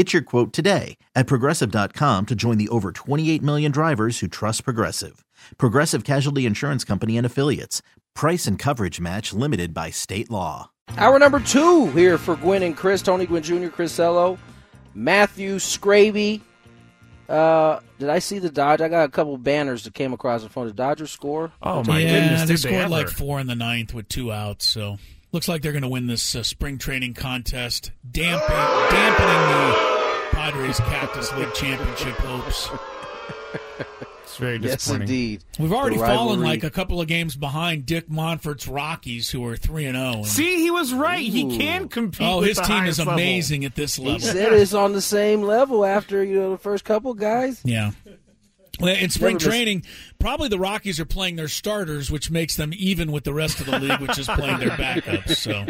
Get your quote today at progressive.com to join the over 28 million drivers who trust Progressive. Progressive Casualty Insurance Company and Affiliates. Price and coverage match limited by state law. Hour number two here for Gwynn and Chris, Tony Gwynn Jr., Chris Ello, Matthew Scraby. Uh, did I see the Dodge? I got a couple banners that came across the phone. Did Dodgers score? Oh my yeah, goodness! they did scored ever. like four in the ninth with two outs. So looks like they're going to win this uh, spring training contest, dampen, dampening the Padres Cactus League championship hopes. It's very disappointing. Yes, indeed. We've already fallen like a couple of games behind Dick Monfort's Rockies, who are three and zero. See, he was right. He can compete. Oh, with his the team is highest level. amazing at this level. He said it's on the same level after you know the first couple guys. Yeah. Well, in spring Never training, probably the Rockies are playing their starters, which makes them even with the rest of the league, which is playing their backups. So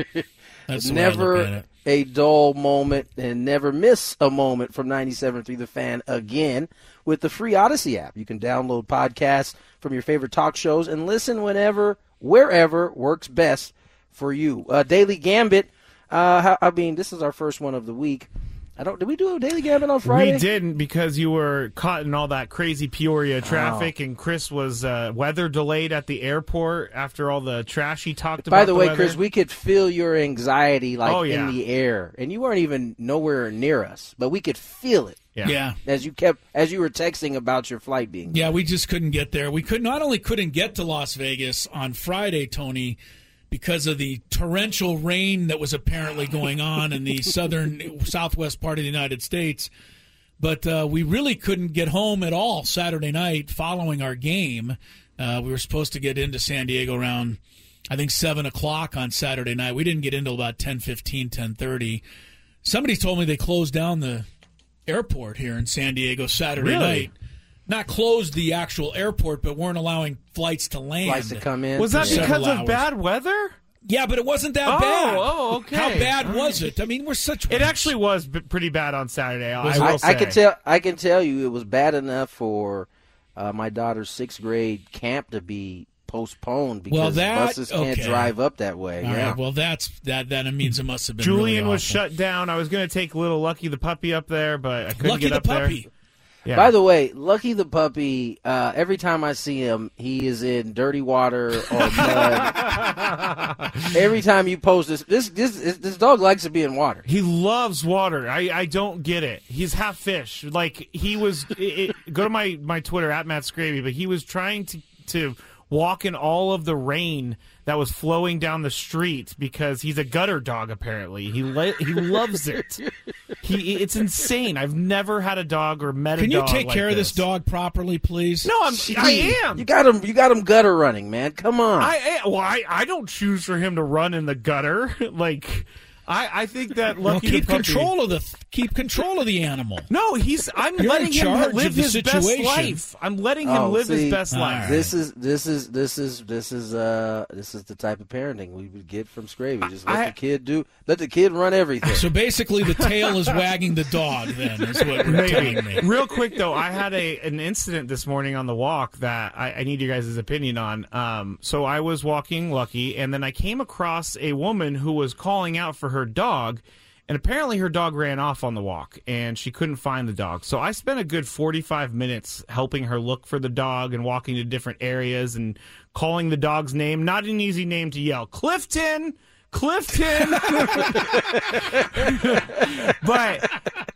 that's the way I look at never a dull moment and never miss a moment from 97.3 The Fan again with the free Audacy app. You can download podcasts from your favorite talk shows and listen whenever, wherever works best for you. Uh, Daily Gambit. Uh, I mean, this is our first one of the week. I don't. Did we do a Daily Gambit on Friday? We didn't because you were caught in all that crazy Oh. Peoria traffic, and Chris was uh, weather delayed at the airport after all the trash he talked about. By the way, weather. Chris, we could feel your anxiety like Oh, yeah. in the air, and you weren't even nowhere near us, but we could feel it yeah. Yeah. as you kept as you were texting about your flight being. Yeah, we just couldn't get there. We could not only couldn't get to Las Vegas on Friday, Tony, because of the torrential rain that was apparently going on in the southern southwest part of the United States, but uh, we really couldn't get home at all Saturday night following our game. Uh, we were supposed to get into San Diego around, I think, 7 o'clock on Saturday night. We didn't get into about 10.15, 10.30. Somebody told me they closed down the airport here in San Diego Saturday Really? night. Not closed the actual airport, but weren't allowing flights to land. Flights to come in. Was that because several of hours. bad weather? Yeah, but it wasn't that Oh, bad. oh, okay. How bad All was it? I mean, we're such. It actually was b- pretty bad on Saturday. I, I, will I say. can tell. I can tell you, it was bad enough for uh, my daughter's sixth grade camp to be postponed because Well, that- buses can't okay. drive up that way. All yeah. right, well, that's that. That means it must have been. Julian really was shut down. I was going to take little Lucky the puppy up there, but I couldn't Lucky get the up there. Yeah. By the way, Lucky the puppy. Uh, every time I see him, he is in dirty water or mud. every time you post this, this this this dog likes to be in water. He loves water. I, I don't get it. He's half fish. Like he was. It, it- go to my, my Twitter at Matt Scraby, but he was trying to to walk in all of the rain that was flowing down the street because he's a gutter dog. Apparently, he le- he loves it. He it's insane. I've never had a dog or met a Can you take like care of this this dog properly, please? No, I'm. I am. You got him. You got him gutter running, man. Come on. I, I well, I, I don't choose for him to run in the gutter. like, I I think that Well, Lucky keep the puppy, control of the keep control of the animal. No, he's. I'm You're letting him live of the his best life. I'm letting him Oh, live see, his best life. right. This is this is this is this is uh this is the type of parenting we would get from Scraby. Just let I- the kid do, let the kid run everything. So basically, the tail is wagging the dog. Then is what you're telling me. Real quick though, I had a an incident this morning on the walk that I, I need you guys' opinion on. Um, so I was walking Lucky, and then I came across a woman who was calling out for her dog, and apparently her dog ran off on the walk, and she couldn't find the dog. So I spent a good forty five minutes helping her look for the dog and walking to different areas and calling the dog's name. Not an easy name to yell, Clifton. Clifton. but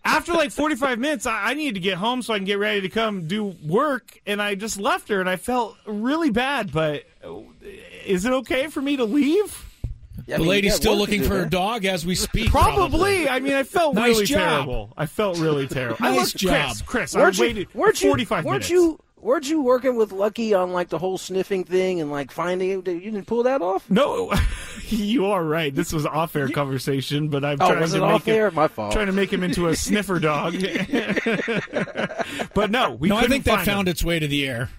after like 45 minutes, I, I needed to get home so I can get ready to come do work. And I just left her and I felt really bad. But is it okay for me to leave? Yeah, I the mean, lady's still looking do, for her eh? dog as we speak. Probably. I mean, I felt Nice really job. terrible. I felt really terrible. I Nice looked- job. Chris. Chris, Weren't I you, waited weren't you, 45 weren't minutes. you, weren't you working with Lucky on like the whole sniffing thing and like finding it? You didn't pull that off? No, you are right. This was off air conversation, but I'm Oh, trying was to it make off him, air? My fault. Trying to make him into a sniffer dog. but no, we no, I couldn't think that found him. its way to the air.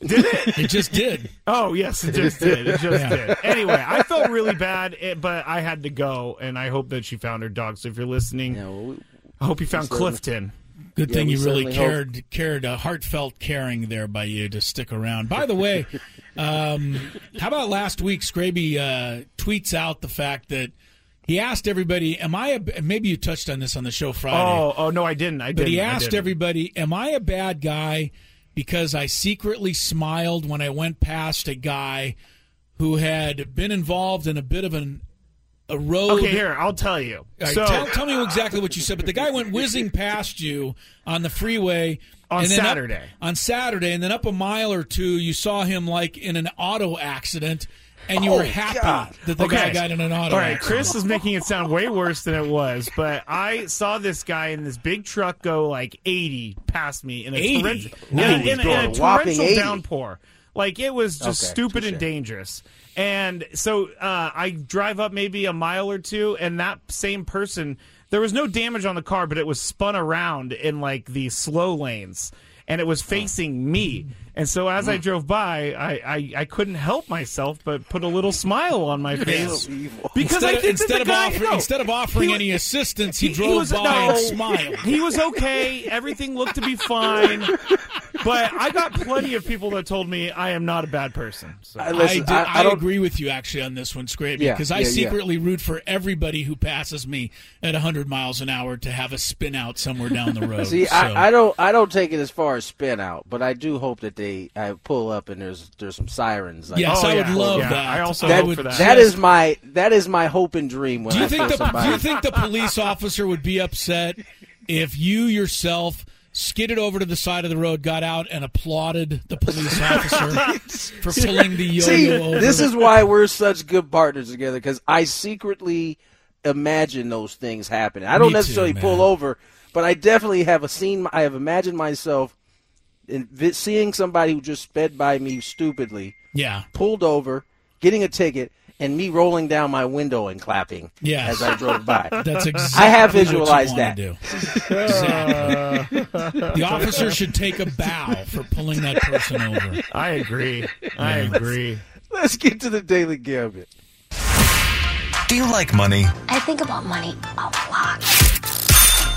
Did it? It just did. Oh yes, it just did. It just Yeah. did. Anyway, I felt really bad, but I had to go, and I hope that she found her dog. So if you're listening, Yeah, well, we- I hope you found Clifton. Good Yeah, thing you really certainly cared, cared a heartfelt caring there by you to stick around. By the way, um, how about last week? Scraby uh, tweets out the fact that he asked everybody, "Am I?" A, maybe you touched on this on the show Friday. Oh, oh no, I didn't. I didn't. But he asked everybody, "Am I a bad guy because I secretly smiled when I went past a guy who had been involved in a bit of an a road?" Okay, here I'll tell you. Right, so tell, tell me exactly what you said. But the guy went whizzing past you on the freeway On then up- Saturday. on Saturday, and then up a mile or two, you saw him like in an auto accident, and you Oh, were happy God. that the Okay. guy got in an auto All right, accident. Chris is making it sound way worse than it was, but I saw this guy in this big truck go like 80 past me in a torrential, Ooh, in, in a- in a a torrential downpour. Like it was just Okay, stupid and dangerous. And so uh, I drive up maybe a mile or two, and that same person, there was no damage on the car, but it was spun around in like the slow lanes, and it was facing me. And so as. I mm. drove by, I, I, I couldn't help myself but put a little smile on my face So because Instead, I of, think instead of guy, offering, no, instead of offering he- any assistance, he, he- he drove was- by no. and smiled. He was okay. Everything looked to be fine. But I got plenty of people that told me I am not a bad person. So. I, listen, I, do, I, I, I don't, agree with you actually on this one, Scrappy, Yeah, because I yeah, yeah. secretly root for everybody who passes me at 100 miles an hour to have a spin out somewhere down the road. See, So- I, I don't, I don't take it as far as spin out, but I do hope that they, I pull up and there's, there's some sirens. Like, yes, Oh, I would love Yeah, that. I also I hope would for that. that just- is my, that is my hope and dream. When Do you I think the somebody, Do you think the police officer would be upset if you yourself skidded over to the side of the road, got out, and applauded the police officer for pulling the yo-yo See, over? this is why we're such good partners together because I secretly imagine those things happening. I don't Me necessarily man. pull over, but I definitely have a scene. I have imagined myself in vi- seeing somebody who just sped by me stupidly, yeah. pulled over, getting a ticket, and me rolling down my window and clapping Yes. as I drove by. That's exactly I have what you visualized wanna that. Do. Exactly. the officer should take a bow for pulling that person over. I agree. I agree. Let's get to the Daily Gambit. Do you like money? I think about money a lot.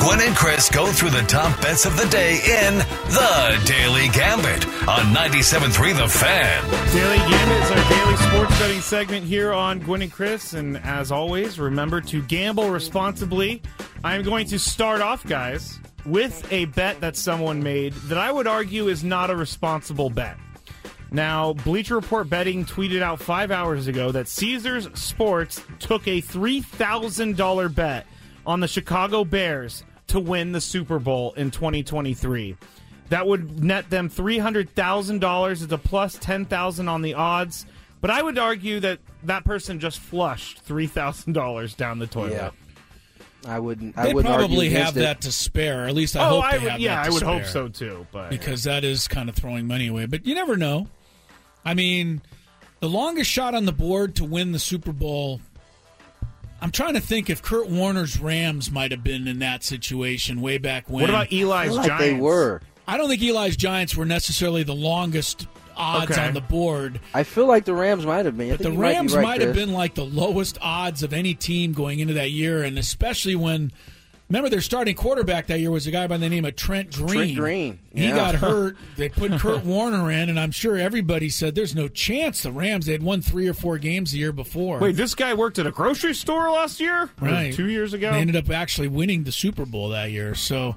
Gwynn and Chris go through the top bets of the day in The Daily Gambit on 97.3 The Fan. Daily Gambit is our daily sports betting segment here on Gwynn and Chris. And as always, remember to gamble responsibly. I'm going to start off, guys, with a bet that someone made that I would argue is not a responsible bet. Now, Bleacher Report Betting tweeted out five hours ago that Caesars Sports took a $3,000 bet on the Chicago Bears to win the Super Bowl in 2023. That would net them $300,000. It's a plus 10000 on the odds. But I would argue that that person just flushed $3,000 down the toilet. Yeah. I wouldn't. I They wouldn't argue probably against have it. that to spare. At least I oh, hope I they would, have yeah, that to I would hope so too. But because that is kind of throwing money away. But you never know. I mean, the longest shot on the board to win the Super Bowl. I'm trying to think if Kurt Warner's Rams might have been in that situation way back when. what about I Eli's feel like Giants? they were. I don't think Eli's Giants were necessarily the longest odds Okay. on the board. I feel like the Rams might have been. I But the think you might be Rams right, might have been like the lowest odds of any team going into that year, and especially when Remember, their starting quarterback that year was a guy by the name of Trent Green. Trent Green, He got hurt. They put Kurt Warner in, and I'm sure everybody said there's no chance the Rams. They had won three or four games the year before. Wait, this guy worked at a grocery store last year? Or right two years ago? They ended up actually winning the Super Bowl that year. So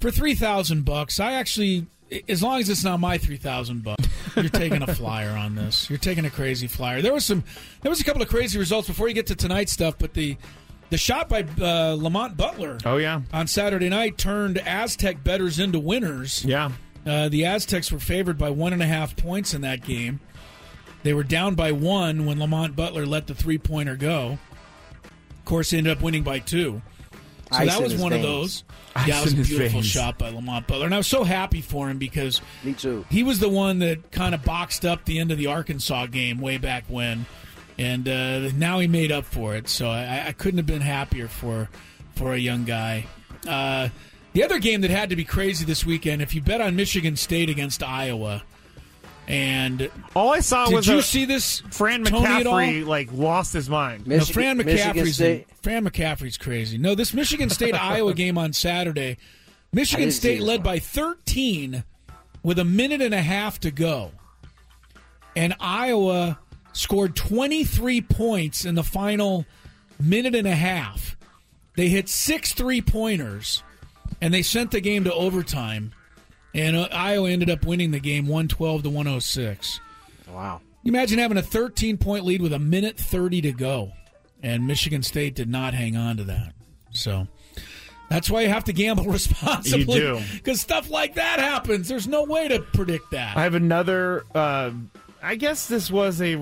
for three thousand bucks, I actually, as long as it's not my three thousand bucks, you're taking a flyer on this. You're taking a crazy flyer. There was some, there was a couple of crazy results before you get to tonight's stuff, but the. The shot by uh, Lamont Butler oh, yeah. on Saturday night turned Aztec bettors into winners. Yeah. Uh, the Aztecs were favored by one and a half points in that game. They were down by one when Lamont Butler let the three pointer go. Of course, ended up winning by two. So Ice that was his one of those. Ice yeah, it was a beautiful veins. shot by Lamont Butler, and I was so happy for him because Me too. he was the one that kind of boxed up the end of the Arkansas game way back when, and uh, now he made up for it. So I, I couldn't have been happier for for a young guy. Uh, the other game that had to be crazy this weekend, if you bet on Michigan State against Iowa, and All I saw did was you a- see this? Fran Tony. McCaffery like lost his mind. No, Fran McCaffery's State. Fran McCaffery's crazy. No, this Michigan State Iowa game on Saturday, Michigan State led one. by 13 with a minute and a half to go, and Iowa scored 23 points in the final minute and a half. They hit six three pointers, and they sent the game to overtime. And uh, Iowa ended up winning the game 112 to 106. Wow. You imagine having a 13 point lead with a minute 30 to go, and Michigan State did not hang on to that. So that's why you have to gamble responsibly. You do. Because stuff like that happens. There's no way to predict that. I have another. Uh, I guess this was a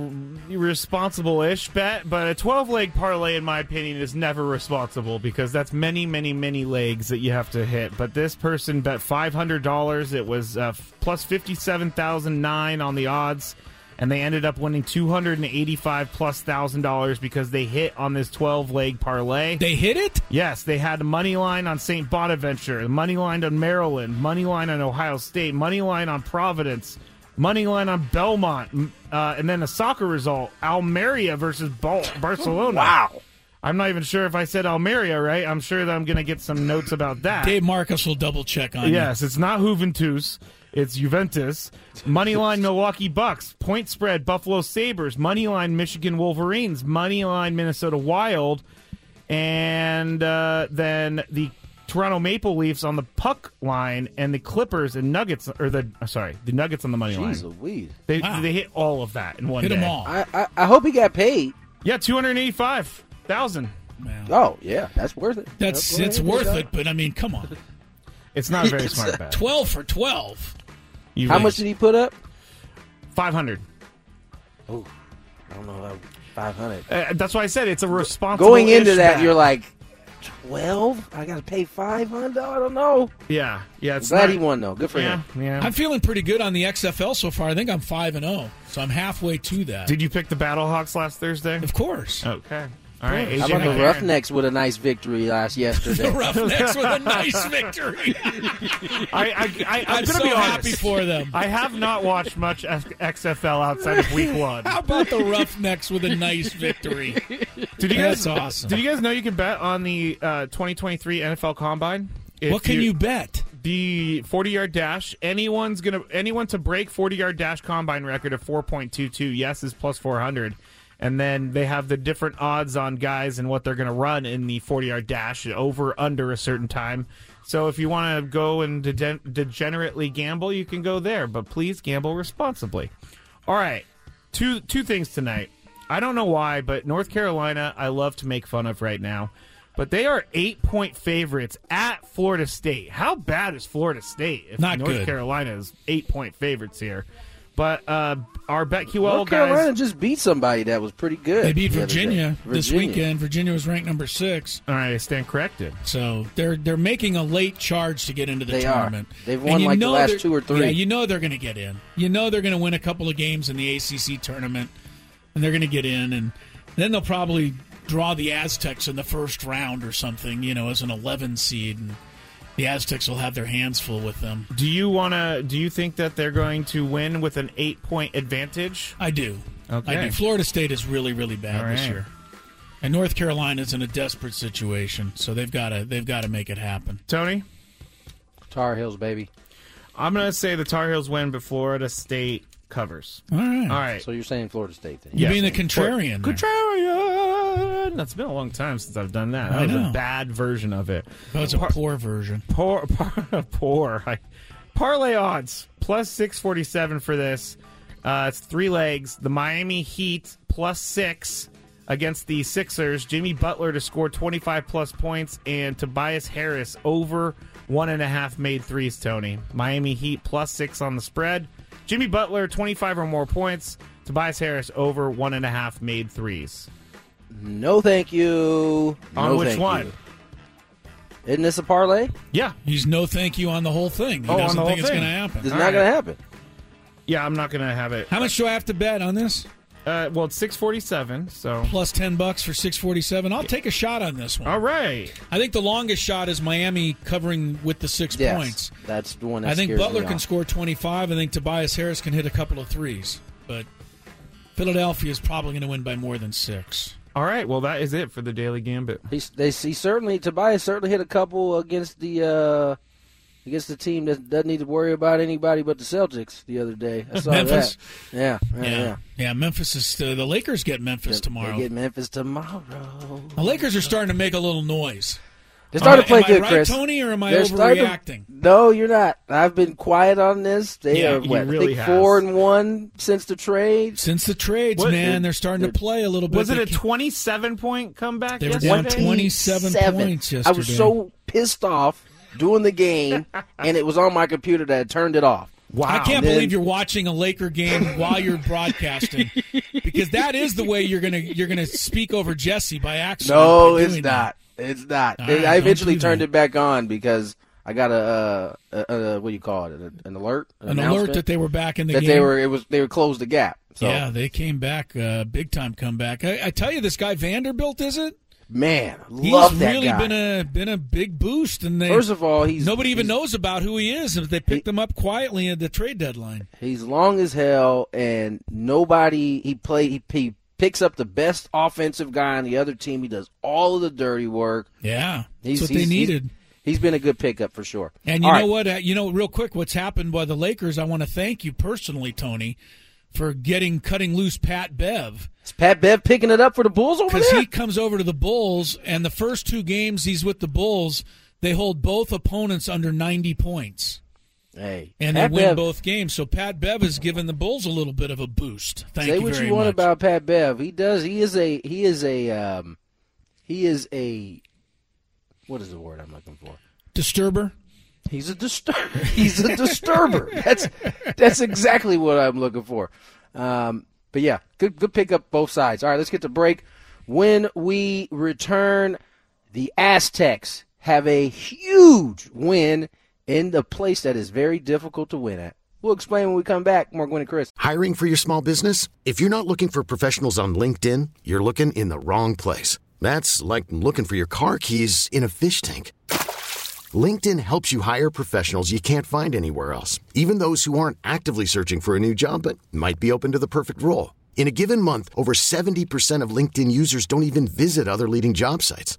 responsible-ish bet, but a twelve-leg parlay, in my opinion, is never responsible because that's many, many, many legs that you have to hit. But this person bet five hundred dollars. It was uh, plus fifty-seven thousand nine on the odds, and they ended up winning two hundred and eighty-five plus thousand dollars because they hit on this twelve-leg parlay. they hit it? Yes, they had a money line on St. Bonaventure, money line on Maryland, money line on Ohio State, money line on Providence, money line on Belmont, uh, and then a soccer result: Almeria versus Bal- Barcelona. Wow. I'm not even sure if I said Almeria right. I'm sure that I'm going to get some notes about that. Dave Marcus will double check on you. Yes, it's not Juventus. It's Juventus. Moneyline Milwaukee Bucks. Point spread Buffalo Sabres. Moneyline Michigan Wolverines. Moneyline Minnesota Wild. And uh, then the Toronto Maple Leafs on the puck line and the Clippers and Nuggets or the uh, sorry the Nuggets on the money Jeez line. Louise. They Wow. they hit all of that in one Hit day. them all. I, I, I hope he got paid. Yeah, two hundred eighty five thousand. Man. Oh, yeah. That's worth it. That's Go it's worth it, but I mean, come on, It's not a very It's smart a- bet. 12 for 12. You How much did he put up? Five hundred. Oh, I don't know. Five hundred. Uh, that's why I said it's a responsible. Going into that, bet. you're like, twelve. I got to pay five hundred. I don't know. yeah, yeah. It's Glad not, he won though. Good for Yeah, him. yeah. I'm feeling pretty good on the XFL so far. I think I'm 5 and 0, so I'm halfway to that. Did you pick the Battlehawks last Thursday? of course. Okay. All right. course. How about the Roughnecks with a nice victory last yesterday? The Roughnecks with a nice victory. I, I, I, I'm I'm gonna so be honest. happy for them. I have not watched much F- XFL outside of Week One. How about the Roughnecks with a nice victory? Did you guys? That's awesome. Did you guys know you can bet on the uh, 2023 NFL Combine? If what can you bet? the 40 yard dash anyone's gonna anyone to break 40 yard dash combine record of 4.22 yes is plus 400 and then they have the different odds on guys and what they're gonna run in the 40 yard dash over under a certain time so if you want to go and degen- degenerately gamble you can go there but please gamble responsibly all right two two things tonight i don't know why but north carolina i love to make fun of right now but they are eight point favorites at Florida State. How bad is Florida State if Not North good. Carolina is eight point favorites here? But uh, our BetQL North Carolina guys. just beat somebody that was pretty good. They beat the other day. Virginia, this weekend. Virginia was ranked number six, All right, I stand corrected. so they're they're making a late charge to get into the They are. tournament. They've won you like the last two or three. Yeah, you know they're going to get in. You know they're going to win a couple of games in the ACC tournament, and they're going to get in, and then they'll probably draw the Aztecs in the first round or something. You know, as an 11 seed, and the Aztecs will have their hands full with them. Do you want to? Do you think that they're going to win with an eight point advantage? I do. Okay. I do. Florida State is really really bad All this year. And North Carolina's in a desperate situation, so they've got to they've got to make it happen. Tony, Tar Heels, baby. I'm gonna say the Tar Heels win, but Florida State covers. All right. All right. So you're saying Florida State then? You Yes. being the contrarian. there. Contrarian. That's been a long time since I've done that. That I was know. a bad version of it. That was a poor version. Poor, poor, poor. I- Parlay odds plus six forty seven for this. Uh, it's three legs. The Miami Heat plus six against the Sixers. Jimmy Butler to score twenty five plus points and Tobias Harris over one and a half made threes. Tony Miami Heat plus six on the spread. Jimmy Butler twenty five or more points. Tobias Harris over one and a half made threes. No, thank you. On No, which one? you. Isn't this a parlay? Yeah, He's no thank you on the whole thing. He Oh, on doesn't the think whole it's thing. going to happen. It's All not right. going to happen. yeah. I'm not gonna have it. How much do I have to bet on this? Uh, well, it's six forty seven. So Plus ten bucks for six forty seven. I'll take a shot on this one. all right. I think the longest shot is Miami covering with the six Yes, points. that's the one. That I think Butler me can off. score 25. I think Tobias Harris can hit a couple of threes. But Philadelphia is probably going to win by more than six. All right, well that is it for the Daily Gambit. He's, they, he certainly Tobias certainly hit a couple against the uh, against the team that doesn't need to worry about anybody but the Celtics the other day. I saw Memphis. that. Yeah, yeah, Yeah. yeah. Yeah, Memphis is uh, the Lakers get Memphis They- tomorrow. They get Memphis tomorrow. the Lakers are starting to make a little noise. They started to Am play I good, right, Chris. Tony, or am I They're starting to- overreacting? No, you're not. I've been quiet on this. They Yeah, are you what, really four and one since the trade. Since the trades, What- man, they're starting to play a little bit. Was it They a keep- twenty seven point comeback? They were down 27 points yesterday. I was so pissed off doing the game, and it was on my computer that I turned it off. Wow. I can't then- believe you're watching a Laker game while you're broadcasting, because that is the way you're gonna you're gonna speak over Jesse by accident. No, by it's doing not. It's not. All right, I eventually don't do turned that. it back on because I got a, uh, a, a what do you call it? An, an alert. An alert that they were back in the that game. they were. It was they were closed the gap. So Yeah, they came back, uh, big time comeback. I, I tell you, this guy Vanderbilt is it? man, He's love that really guy. been a been a big boost, and they First of all, he's nobody even he's- knows about who he is. If They picked him up quietly at the trade deadline. He's long as hell, and nobody. He play. He, he picks up the best offensive guy on the other team. He does all of the dirty work. Yeah, He's, that's what he's- they he's- needed. he's been a good pickup for sure. And you All know right. what? Uh, you know, real quick, what's happened by the Lakers? I want to thank you personally, Tony, for getting cutting loose Pat Bev Is Pat Bev picking it up for the Bulls over there? because he comes over to the Bulls, and the first two games he's with the Bulls, they hold both opponents under ninety points, hey, and Pat they win Bev, both games. So Pat Bev has given the Bulls a little bit of a boost. Thank Say you what you want much. about Pat Bev. He does. He is a. He is a. Um, he is a. What is the word I'm looking for? Disturber. He's a disturber. He's a disturber. That's that's exactly what I'm looking for. Um, but yeah, good good pick up both sides. All right, let's get to break. When we return, the Aztecs have a huge win in the place that is very difficult to win at. We'll explain when we come back. More Gwynn and Chris. Hiring for your small business? If you're not looking for professionals on LinkedIn, you're looking in the wrong place. That's like looking for your car keys in a fish tank. LinkedIn helps you hire professionals you can't find anywhere else, even those who aren't actively searching for a new job but might be open to the perfect role. In a given month, over 70% of LinkedIn users don't even visit other leading job sites.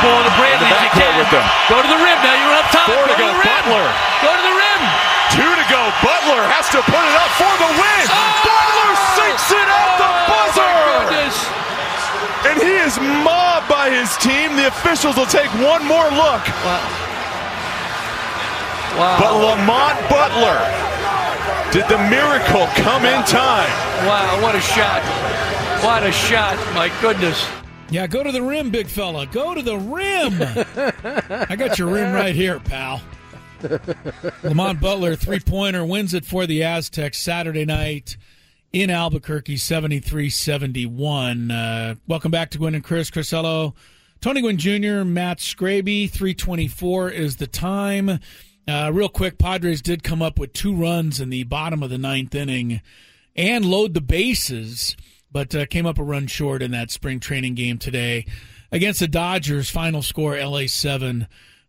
Ball to Bradley if you can. with them. Go to the rim now. You're up top. Four to go go. to the rim. Butler. Go to the rim. Two to go. Butler has to put it up for the win. Oh! Butler sinks it at the oh, buzzer. Goodness. And he is mobbed by his team. The officials will take one more look. Wow. But Lamont Butler did the miracle come in time. Wow, what a shot. What a shot. My goodness. Yeah, go to the rim, big fella. Go to the rim. I got your rim right here, pal. Lamont Butler, three pointer, wins it for the Aztecs Saturday night in Albuquerque, 73 71. Uh, welcome back to Gwynn and Chris. Crisello, Tony Gwynn Jr., Matt Scraby, 324 is the time. Uh, real quick, Padres did come up with two runs in the bottom of the ninth inning and load the bases, but uh, came up a run short in that spring training game today against the Dodgers. Final score LA 7,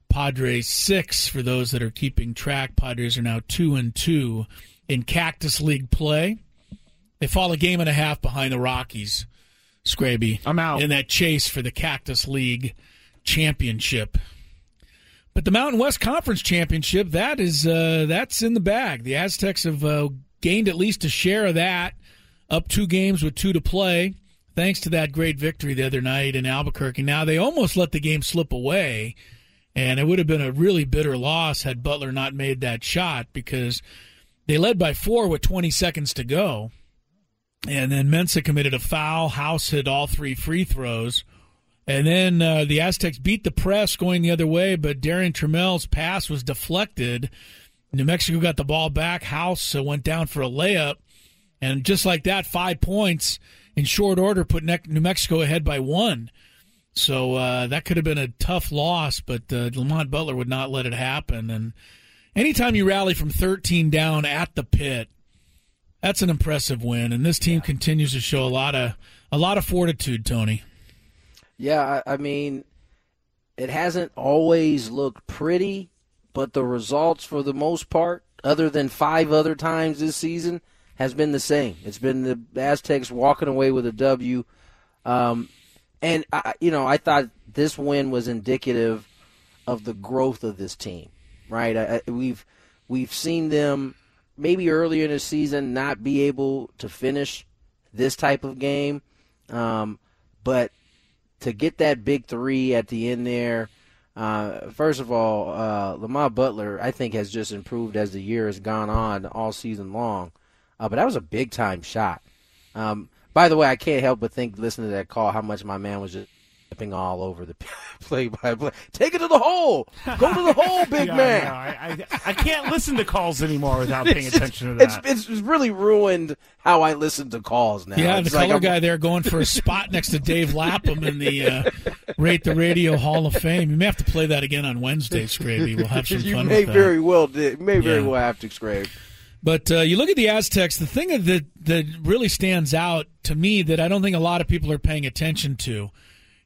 Padres 6. For those that are keeping track, Padres are now 2 and 2 in Cactus League play. They fall a game and a half behind the Rockies, Scraby. I'm out. In that chase for the Cactus League championship. But the Mountain West Conference Championship, that is uh, that's in the bag. The Aztecs have uh, gained at least a share of that, up two games with two to play, thanks to that great victory the other night in Albuquerque. Now they almost let the game slip away, and it would have been a really bitter loss had Butler not made that shot because they led by four with 20 seconds to go. And then Mensah committed a foul. House hit all three free throws. And then uh, the Aztecs beat the press going the other way, but Darrion Trammell's pass was deflected. New Mexico got the ball back. House uh, went down for a layup. And just like that, five points in short order put New Mexico ahead by one. So uh, that could have been a tough loss, but uh, Lamont Butler would not let it happen. And anytime you rally from 13 down at the pit, that's an impressive win. And this team continues to show a lot of a lot of fortitude, Tony. Yeah, I, I mean, it hasn't always looked pretty, but the results, for the most part, other than five other times this season, has been the same. It's been the Aztecs walking away with a W. Um, and I, you know, I thought this win was indicative of the growth of this team. Right? I, I, we've we've seen them maybe earlier in the season not be able to finish this type of game, um, but to get that big three at the end there. Uh, first of all, uh, Lamont Butler, I think, has just improved as the year has gone on all season long. Uh, but that was a big time shot. Um, by the way, I can't help but think, listening to that call, how much my man was just stepping all over the play by play. Take it to the hole. Go to the hole, big Yeah, man. no, I, I, I can't listen to calls anymore without paying It's- attention to that. It's, it's really ruined how I listen to calls now. Yeah, the like color I'm- guy there going for a spot next to Dave Lapham in the uh, Rate the Radio Hall of Fame. You may have to play that again on Wednesday, Scraby. We'll have some you fun may with that. very well did. May very well have to scrape. But uh, you look at the Aztecs, the thing that that really stands out to me that I don't think a lot of people are paying attention to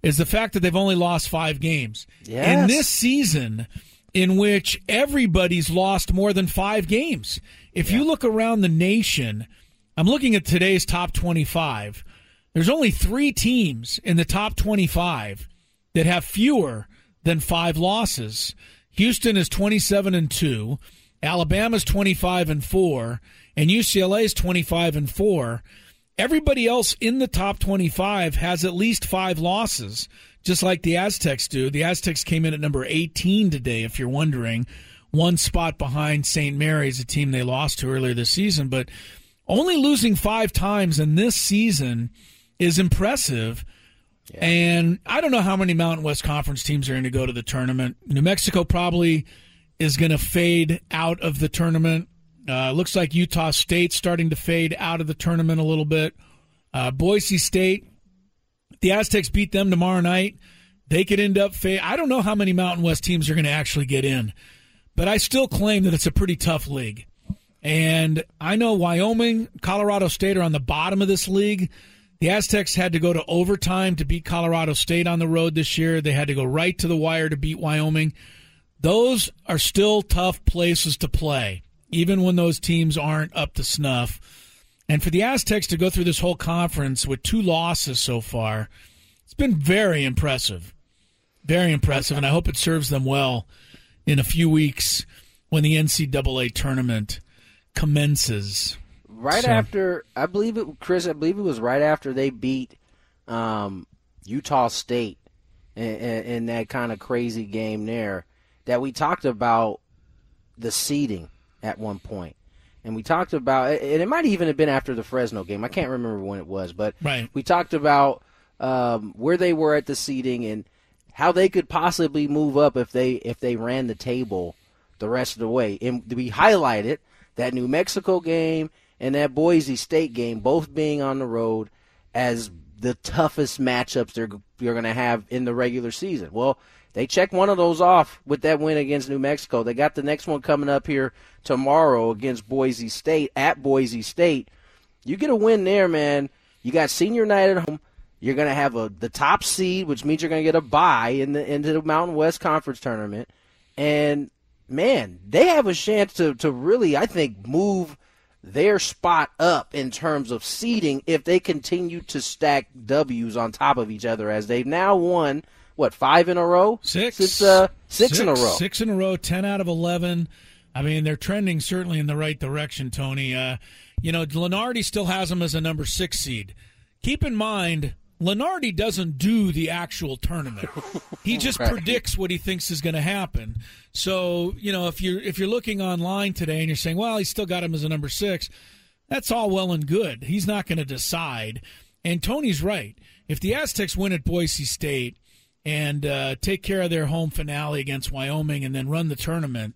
is the fact that they've only lost five games. Yes. In this season, in which everybody's lost more than five games. If you look around the nation, I'm looking at today's top 25. There's only three teams in the top 25 that have fewer than five losses. Houston is 27 and 2. Alabama's 25 and 4 and UCLA's 25 and 4. Everybody else in the top 25 has at least 5 losses, just like the Aztecs do. The Aztecs came in at number 18 today if you're wondering, one spot behind St. Mary's, a team they lost to earlier this season, but only losing 5 times in this season is impressive. And I don't know how many Mountain West Conference teams are going to go to the tournament. New Mexico probably is going to fade out of the tournament. Uh, looks like Utah State starting to fade out of the tournament a little bit. Uh, Boise State, the Aztecs beat them tomorrow night. They could end up fade. I don't know how many Mountain West teams are going to actually get in, but I still claim that it's a pretty tough league. And I know Wyoming, Colorado State are on the bottom of this league. The Aztecs had to go to overtime to beat Colorado State on the road this year. They had to go right to the wire to beat Wyoming. Those are still tough places to play, even when those teams aren't up to snuff. And for the Aztecs to go through this whole conference with two losses so far, it's been very impressive. Very impressive, and I hope it serves them well in a few weeks when the NCAA tournament commences. Right So- after, I believe it, Chris. I believe it was right after they beat um, Utah State in, in, in that kind of crazy game there that we talked about the seeding at one point, and we talked about, and it might even have been after the Fresno game. I can't remember when it was, but Right. we talked about um, where they were at the seeding and how they could possibly move up if they if they ran the table the rest of the way. And we highlighted that New Mexico game and that Boise State game, both being on the road, as the toughest matchups they're you're going to have in the regular season. Well, they checked one of those off with that win against New Mexico. They got the next one coming up here tomorrow against Boise State at Boise State. You get a win there, man. You got senior night at home. You're going to have a the top seed, which means you're going to get a bye in the into the Mountain West Conference tournament. And man, they have a chance to to really, I think, move their spot up in terms of seeding if they continue to stack W's on top of each other as they've now won what five in a row Six. Since, uh, six, in a row. Six in a row, 10 out of 11. I mean, they're trending certainly in the right direction, Tony. Uh, you know, Lunardi still has them as a number six seed. Keep in mind, Lunardi doesn't do the actual tournament. He just Right. predicts what he thinks is going to happen. So, you know, if you're if you're looking online today and you're saying, "Well, he's still got him as a number 6," that's all well and good. He's not going to decide. And Tony's right. If the Aztecs win at Boise State and uh, take care of their home finale against Wyoming and then run the tournament,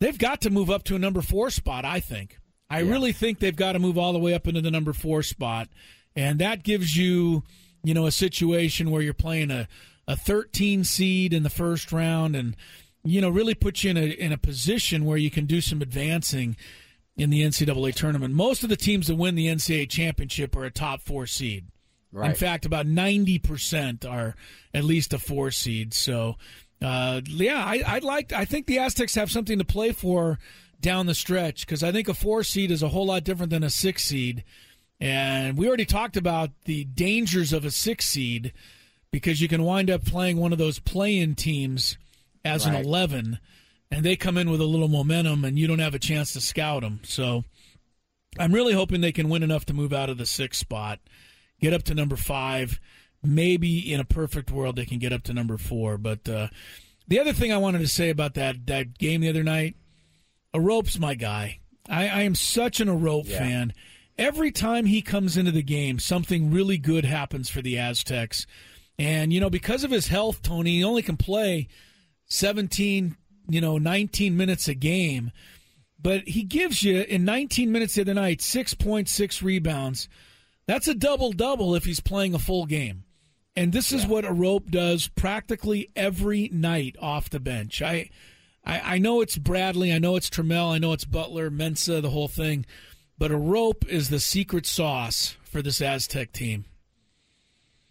they've got to move up to a number four spot, I think. I really think they've got to move all the way up into the number four spot. And that gives you, you know, a situation where you're playing a, a 13 seed in the first round and, you know, really puts you in a, in a position where you can do some advancing in the NCAA tournament. Most of the teams that win the NCAA championship are a top four seed. In fact, about 90% are at least a four seed. So, uh, yeah, I, I'd like, I think the Aztecs have something to play for down the stretch because I think a four seed is a whole lot different than a six seed. And we already talked about the dangers of a six seed because you can wind up playing one of those play in teams as Right. an 11 and they come in with a little momentum and you don't have a chance to scout them. So I'm really hoping they can win enough to move out of the sixth spot, get up to number five. Maybe in a perfect world they can get up to number four. But uh, the other thing I wanted to say about that that game the other night, Arop's my guy. I, I am such an Arop Yeah. fan. Every time he comes into the game, something really good happens for the Aztecs. And, you know, because of his health, Tony, he only can play 17, you know, 19 minutes a game. But he gives you, in 19 minutes the other night, 6.6 rebounds. That's a double double if he's playing a full game. And this is what Arop does practically every night off the bench. I, I, I know it's Bradley, I know it's Trammell, I know it's Butler, Mensah, the whole thing, but Arop is the secret sauce for this Aztec team.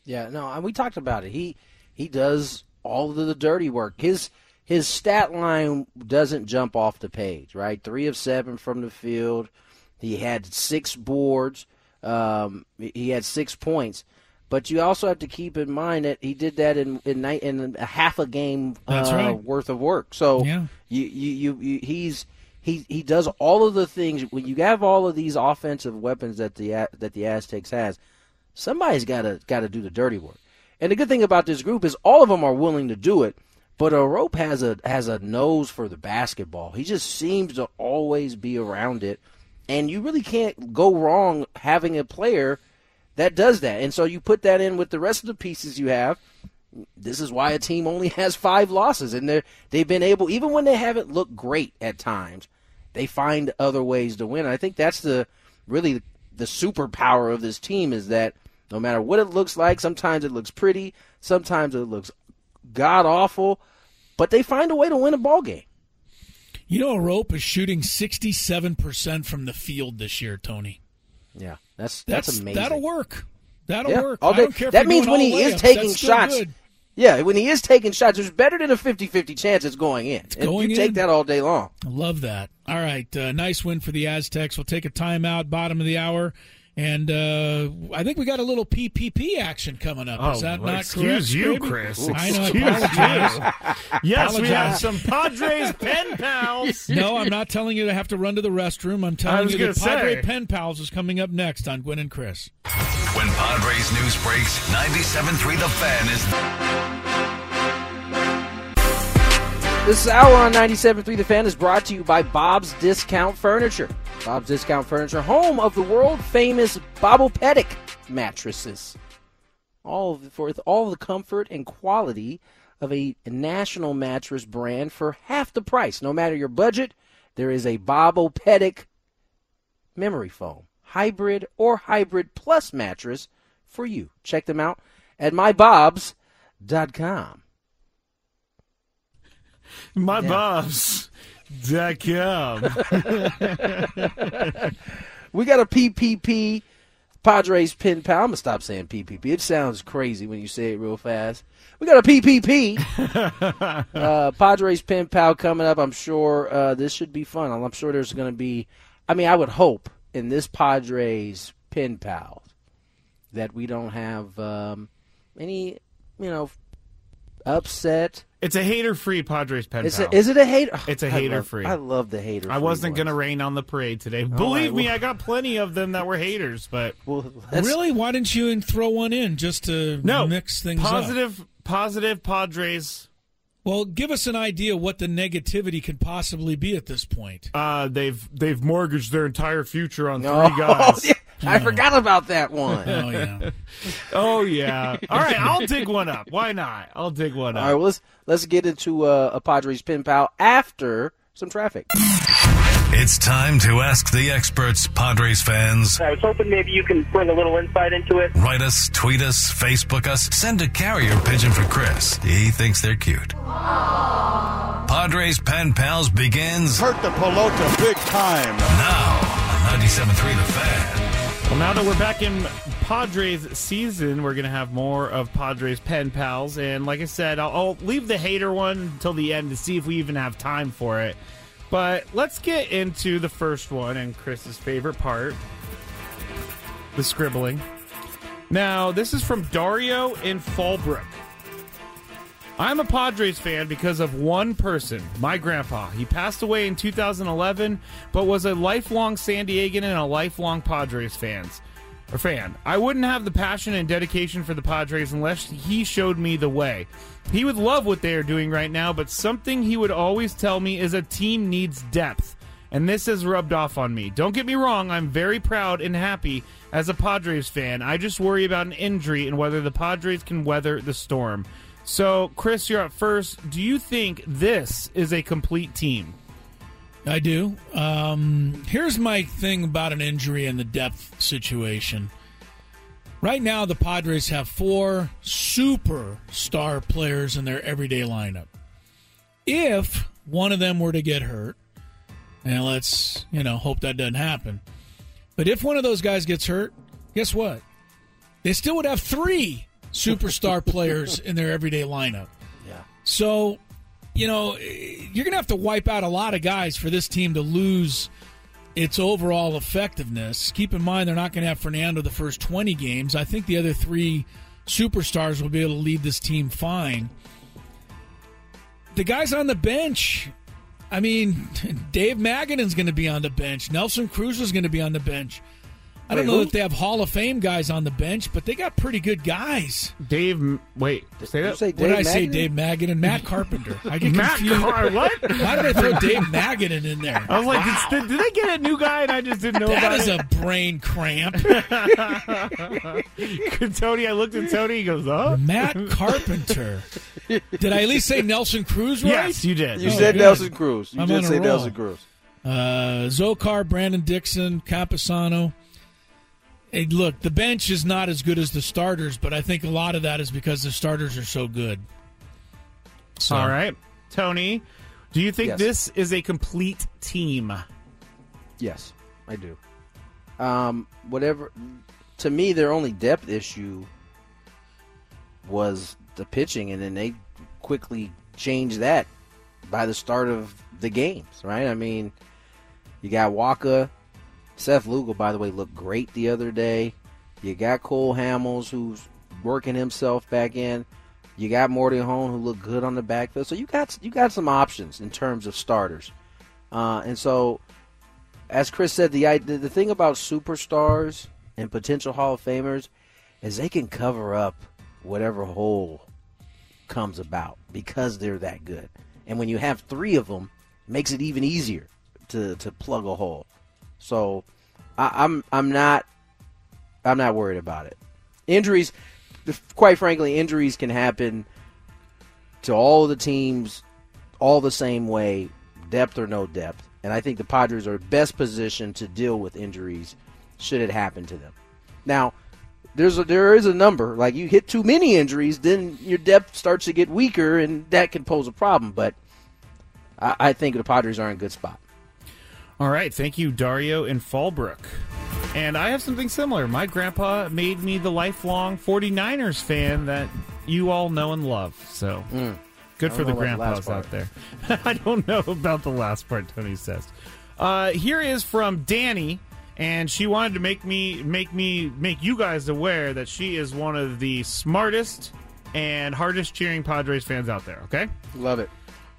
Yeah, no, and we talked about it. He he does all of the dirty work. His his stat line doesn't jump off the page, right? Three of seven from the field. He had six boards. Um, he had six points. But you also have to keep in mind that he did that in in, night, in a half a game uh, right. worth of work. So Yeah. you, you, you, you he's he he does all of the things when you have all of these offensive weapons that the that the Aztecs has. Somebody's got to got to do the dirty work. And the good thing about this group is all of them are willing to do it. But Arop has a has a nose for the basketball. He just seems to always be around it, and you really can't go wrong having a player that does that. And so you put that in with the rest of the pieces you have. This is why a team only has five losses, and they they've been able, even when they haven't looked great at times, they find other ways to win. And I think that's the really the superpower of this team is that no matter what it looks like, sometimes it looks pretty, sometimes it looks god awful, but they find a way to win a ball game. You know, Arop is shooting 67% from the field this year, Tony. Yeah, that's that's, amazing. That'll work. That'll Yeah, work. all I day- don't care that means when he is taking shots. good. Yeah, when he is taking shots, it's better than a 50-50 chance it's going in. And going you take that all day long. I love that. All right, uh, nice win for the Aztecs. We'll take a timeout, bottom of the hour, And uh, I think we got a little PPP action coming up. Is Oh, that well, not excuse correct, you, Scraby? Chris. I know. I Excuse apologize. you. Yes, we have some Padres pen pals. No, I'm not telling you to have to run to the restroom. I'm telling you gonna that Padre. Pen Pals is coming up next on Gwynn and Chris. When Padres news breaks, 97.3 The Fan is This hour on 97.3 The Fan is brought to you by Bob's Discount Furniture. Bob's Discount Furniture, home of the world famous Bobopedic mattresses. All of, for all the comfort and quality of a national mattress brand for half the price. No matter your budget, there is a Bobopedic memory foam, hybrid or hybrid plus mattress for you. Check them out at mybobs.com. My bobs. Dot com. we got a PPP Padres pin pal. I'm gonna stop saying PPP. It sounds crazy when you say it real fast. We got a PPP uh, Padres pen pal coming up. I'm sure uh, this should be fun. I'm sure there's gonna be. I mean, I would hope in this Padres pen pal that we don't have um, any, you know, upset. It's a hater-free Padres pen Is pal. it, is it a hater? It's a oh, I hater-free. Love, I love the hater. I wasn't going to rain on the parade today. Believe me, I got plenty of them that were haters, but Really? Why didn't you throw one in just to No, mix things up? positive, positive Padres. Well, give us an idea what the negativity could possibly be at this point. Uh, they've they've mortgaged their entire future on three guys. yeah. I forgot about that one. Oh yeah. oh yeah. All right, I'll dig one up. Why not? I'll dig one All up. right, well, let's let's get into uh, a Padres pen pal after some traffic. It's time to ask the experts, Padres fans. I was hoping maybe you can bring a little insight into it. Write us, tweet us, Facebook us, send a carrier pigeon for Chris. He thinks they're cute. Padres Pen Pals begins Hurt the pelota big time. now on 97.3 The Fan. Well, now that we're back in Padres season, we're going to have more of Padres pen pals. And like I said, I'll, I'll leave the hater one until the end to see if we even have time for it. But let's get into the first one and Chris's favorite part the scribbling. Now, this is from Dario in Fallbrook. I'm a Padres fan because of one person, my grandpa. He passed away in 2011, but was a lifelong San Diegan and a lifelong Padres fans. Or fan. I wouldn't have the passion and dedication for the Padres unless he showed me the way. He would love what they are doing right now, but something he would always tell me is a team needs depth. And this has rubbed off on me. Don't get me wrong, I'm very proud and happy as a Padres fan. I just worry about an injury and whether the Padres can weather the storm. So, Chris, you're up first. Do you think this is a complete team? I do. Um, here's my thing about an injury and the depth situation. Right now, the Padres have four super star players in their everyday lineup. If one of them were to get hurt, and let's you know hope that doesn't happen, but if one of those guys gets hurt, guess what? They still would have three superstar players in their everyday lineup. Yeah. So, you know, you're going to have to wipe out a lot of guys for this team to lose its overall effectiveness. Keep in mind, they're not going to have Fernando the first 20 games. I think the other three superstars will be able to lead this team fine. The guys on the bench, I mean, Dave Magadan's going to be on the bench. Nelson Cruz is going to be on the bench. I don't Wait, know who? if they have Hall of Fame guys on the bench, but they got pretty good guys. Dave, wait, say you that. say What did Dave I say? Magadan? Dave Magadan, Matt Carpenter. I get Matt confused. Car- what? Why did I throw Dave Magadan in there? I was like, did, did they get a new guy and I just didn't know That about is it? a brain cramp. Tony, I looked at Tony. He goes, "Oh, Matt Carpenter. Did I at least say Nelson Cruz right? yes, you did." You Oh, said good. Nelson Cruz. You I'm did on say roll. Nelson Cruz. Uh, Zokar, Brandon Dixon, Campusano. Hey, look, the bench is not as good as the starters, but I think a lot of that is because the starters are so good. So, All right, Tony. Do you think Yes. this is a complete team? Yes, I do. Um, whatever. To me, their only depth issue was the pitching, and then they quickly changed that by the start of the games. Right? I mean, you got Wacha, Seth Lugo, by the way, looked great the other day. You got Cole Hamels, who's working himself back in. You got Morejon, who looked good on the backfield. So you got you got some options in terms of starters. Uh, and so, as Chris said, the, the the thing about superstars and potential Hall of Famers is they can cover up whatever hole comes about because they're that good. And when you have three of them, makes it even easier to, to plug a hole. So I, I'm I'm not I'm not worried about it. Injuries, quite frankly, injuries can happen to all the teams all the same way, depth or no depth. And I think the Padres are best positioned to deal with injuries should it happen to them. Now, there's a, there is a number. Like you hit too many injuries, then your depth starts to get weaker, and that can pose a problem. But I, I think the Padres are in a good spot. All right, thank you, Dario in Fallbrook. And I have something similar. My grandpa made me the lifelong 49ers fan that you all know and love. So mm. good for the grandpas the out there. I don't know about the last part, Tony says. Uh, here is from Danny and she wanted to make me make me make you guys aware that she is one of the smartest and hardest cheering Padres fans out there. Okay, love it.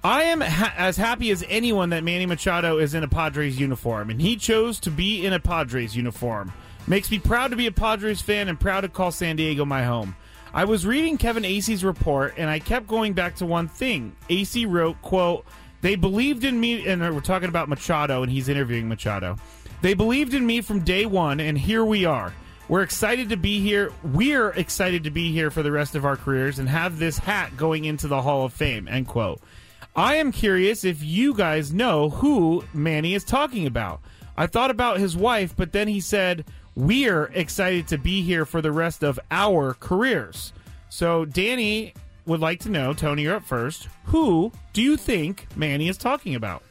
I am ha- as happy as anyone that Manny Machado is in a Padres uniform, and he chose to be in a Padres uniform. Makes me proud to be a Padres fan and proud to call San Diego my home. I was reading Kevin Acee's report, and I kept going back to one thing. Acee wrote, "quote They believed in me," and we're talking about Machado, and he's interviewing Machado. They believed in me from day one, and here we are. We're excited to be here. We're excited to be here for the rest of our careers and have this hat going into the Hall of Fame. End quote. I am curious if you guys know who Manny is talking about. I thought about his wife, but then he said, We're excited to be here for the rest of our careers. So, Danny would like to know, Tony, you're up first. Who do you think Manny is talking about?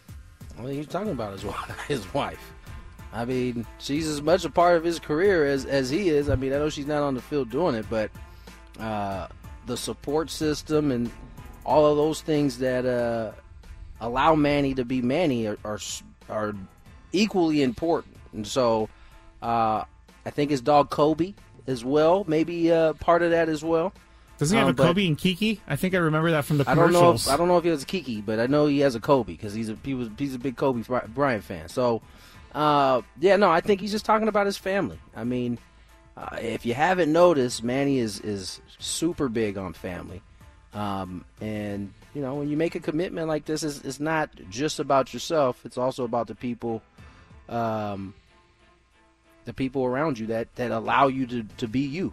Well, he's talking about his wife. His wife. I mean, she's as much a part of his career as, as he is. I mean, I know she's not on the field doing it, but uh, the support system and all of those things that uh, allow Manny to be Manny are, are, are equally important. And so uh, I think his dog Kobe as well, maybe uh, part of that as well. Does he have um, a Kobe and Kiki? I think I remember that from the commercials. I don't know. If, I don't know if he has a Kiki, but I know he has a Kobe because he's a he was he's a big Kobe Bryant fan. So uh, yeah, no, I think he's just talking about his family. I mean, uh, if you haven't noticed, Manny is is super big on family. Um, and you know, when you make a commitment like this, it's, it's not just about yourself. It's also about the people, um, the people around you that that allow you to to be you.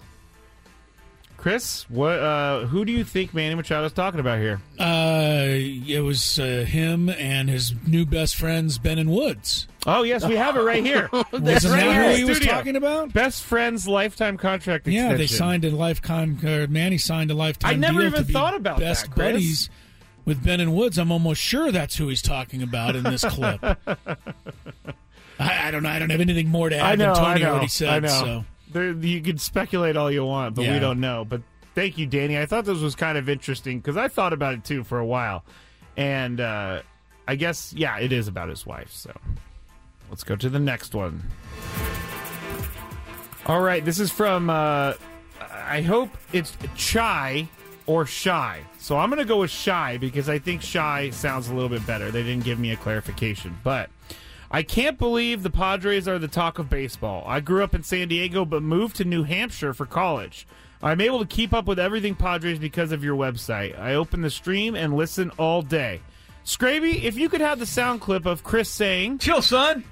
Chris, what? Uh, who do you think Manny Machado is talking about here? Uh, it was uh, him and his new best friends, Ben and Woods. Oh yes, we have it right here. That's right here. Who he was talking about? Best friends lifetime contract. Extension. Yeah, they signed a lifetime. Uh, Manny signed a lifetime. I never even thought about best that, buddies with Ben and Woods. I'm almost sure that's who he's talking about in this clip. I, I, don't know. I don't have anything more to add I know, than Tony already said. I know. So. There, you can speculate all you want, but yeah. we don't know. But thank you, Danny. I thought this was kind of interesting because I thought about it too for a while, and uh, I guess yeah, it is about his wife. So let's go to the next one. All right, this is from. Uh, I hope it's Chai or Shy. So I'm going to go with Shy because I think Shy sounds a little bit better. They didn't give me a clarification, but I can't believe the Padres are the talk of baseball. I grew up in San Diego but moved to New Hampshire for college. I'm able to keep up with everything Padres because of your website. I open the stream and listen all day. Scraby, if you could have the sound clip of Chris saying, Chill, son.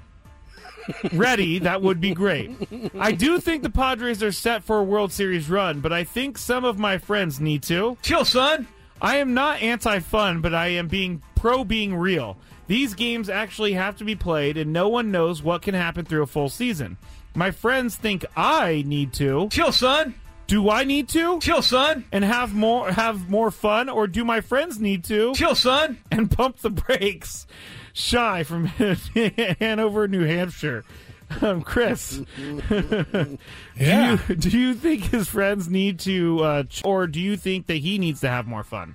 ready, that would be great. I do think the Padres are set for a World Series run, but I think some of my friends need to. Chill, son. I am not anti fun, but I am being pro being real. These games actually have to be played, and no one knows what can happen through a full season. My friends think I need to. Chill, son. Do I need to? Chill, son. And have more have more fun, or do my friends need to? Chill, son. And pump the brakes. Shy from Hanover, New Hampshire. Um, Chris, yeah. do, you, do you think his friends need to, uh, or do you think that he needs to have more fun?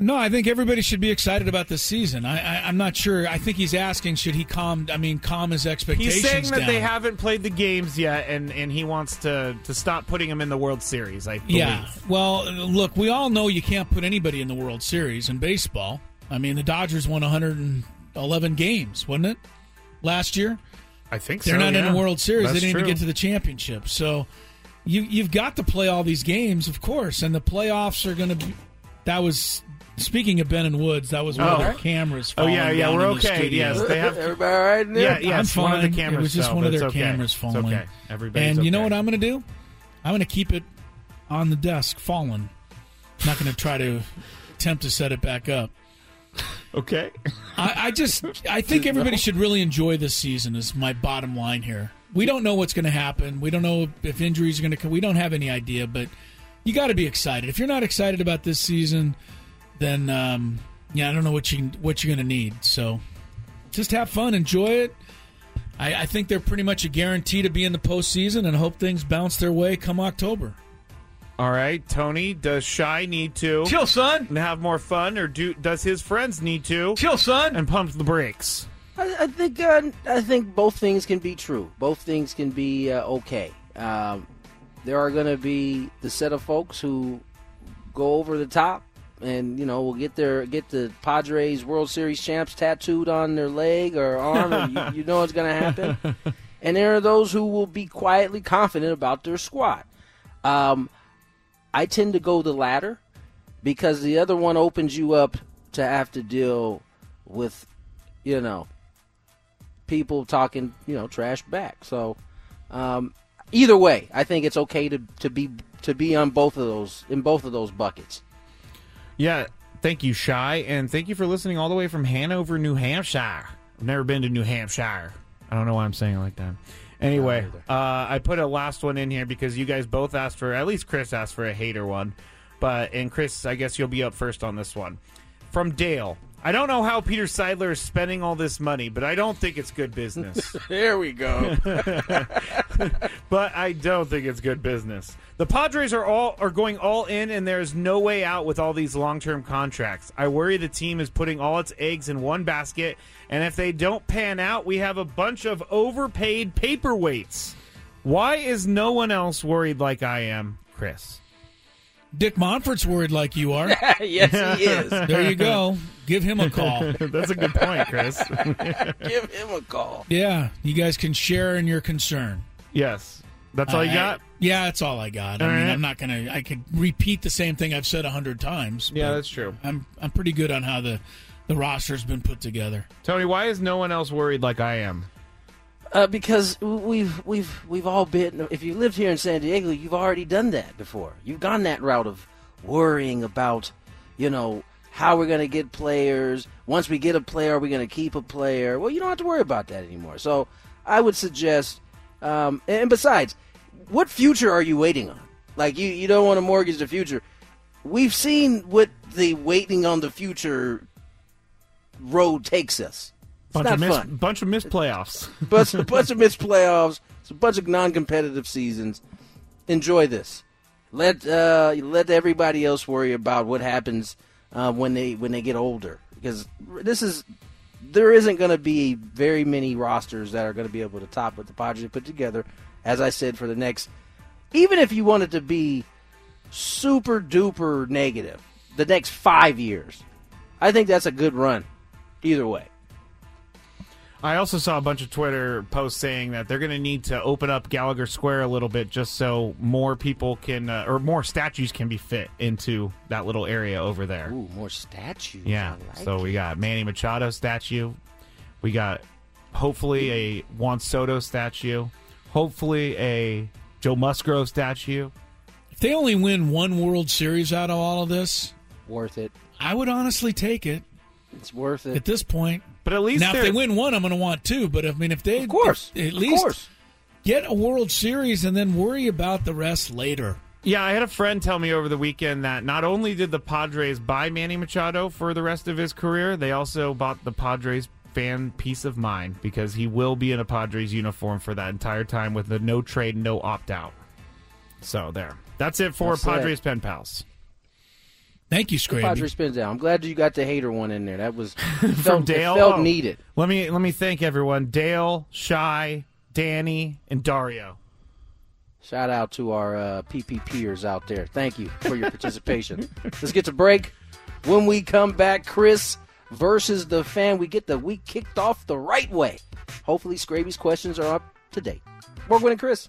No, I think everybody should be excited about this season. I, I, I'm not sure. I think he's asking, should he calm? I mean, calm his expectations He's saying that down. they haven't played the games yet, and, and he wants to, to stop putting them in the World Series. I believe. Yeah. Well, look, we all know you can't put anybody in the World Series in baseball. I mean, the Dodgers won 111 games, wasn't it? Last year? I think They're so, not in yeah. the World Series. That's they didn't true. even get to the championship. So you you've got to play all these games, of course, and the playoffs are going to be that was speaking of Ben and Woods, that was one of Oh. their cameras Oh, yeah, yeah, down we're in the okay. studio. Yes, they have. Everybody all right in there? Yeah, yes, I'm one of the cameras It was just fell, one of their okay. cameras It's falling. okay. Everybody's and you know what I'm going to do? I'm going to keep it on the desk, fallen. I'm not going to try to attempt to set it back up. Okay. I, I just I think everybody should really enjoy this season. Is my bottom line here. We don't know what's going to happen. We don't know if injuries are going to come. We don't have any idea, but you got to be excited. If you're not excited about this season, then um, yeah, I don't know what you what you're going to need. So just have fun, enjoy it. I, I think they're pretty much a guarantee to be in the postseason, and hope things bounce their way come October. All right, Tony. Does Shy need to Chill, son. and have more fun, or do does his friends need to Chill, son. and pump the brakes? I, I think uh, I think both things can be true. Both things can be uh, okay. Um, there are going to be the set of folks who go over the top, and you know will get their get the Padres World Series champs tattooed on their leg or arm. or you, you know it's going to happen. And there are those who will be quietly confident about their squad. Um, I tend to go the latter because the other one opens you up to have to deal with, you know, people talking, you know, trash back. So, um, either way, I think it's okay to, to be to be on both of those in both of those buckets. Yeah. Thank you, Shy, and thank you for listening all the way from Hanover, New Hampshire. I've never been to New Hampshire. I don't know why I'm saying it like that. Anyway, uh, I put a last one in here because you guys both asked for, at least Chris asked for a hater one. But, and Chris, I guess you'll be up first on this one. From Dale. I don't know how Peter Seidler is spending all this money, but I don't think it's good business. There we go. but I don't think it's good business. The Padres are all are going all in, and there's no way out with all these long term contracts. I worry the team is putting all its eggs in one basket, and if they don't pan out, we have a bunch of overpaid paperweights. Why is no one else worried like I am, Chris? Dick Monfort's worried like you are. yes, he is. There you go. Give him a call. That's a good point, Chris. Give him a call. Yeah, you guys can share in your concern. Yes, that's all you I- got. yeah, that's all I got. All I mean, right. I'm not gonna. I could repeat the same thing I've said a hundred times. Yeah, that's true. I'm I'm pretty good on how the the roster's been put together. Tony, why is no one else worried like I am? Uh, because we've we've we've all been. If you lived here in San Diego, you've already done that before. You've gone that route of worrying about, you know, how we're going to get players. Once we get a player, are we going to keep a player? Well, you don't have to worry about that anymore. So I would suggest. Um, and besides, what future are you waiting on? Like you, you don't want to mortgage the future. We've seen what the waiting on the future road takes us. It's Bunch not of miss, fun bunch of missed playoffs. bunch, a bunch of missed playoffs, it's a bunch of non-competitive seasons. Enjoy this. Let uh, let everybody else worry about what happens uh, when they when they get older, because this is there isn't going to be very many rosters that are going to be able to top what the Padres put together. As I said, for the next, even if you wanted to be super duper negative, the next five years, I think that's a good run. Either way. I also saw a bunch of Twitter posts saying that they're going to need to open up Gallagher Square a little bit just so more people can, uh, or more statues can be fit into that little area over there. Ooh, more statues. Yeah. I like so we got Manny Machado statue. We got hopefully a Juan Soto statue. Hopefully a Joe Musgrove statue. If they only win one World Series out of all of this, worth it. I would honestly take it It's worth it. at this point. But at least now, if they're- they win one, I'm going to want two. But I mean, if they, Of course. if- at Of least course. get a World Series and then worry about the rest later. Yeah, I had a friend tell me over the weekend that not only did the Padres buy Manny Machado for the rest of his career, they also bought the Padres fan peace of mind because he will be in a Padres uniform for that entire time with the no trade, no opt out. So there. That's it for That's it. Padres pen pals. Thank you, Padre Scraby. I'm glad you got the hater one in there. That was From felt, Dale. It felt Oh, needed. Let me let me thank everyone: Dale, Shy, Danny, and Dario. Shout out to our uh, PPPers out there. Thank you for your participation. Let's get to break. When we come back, Chris versus the fan. We get the week kicked off the right way. Hopefully, Scraby's questions are up to date. We're winning, Chris.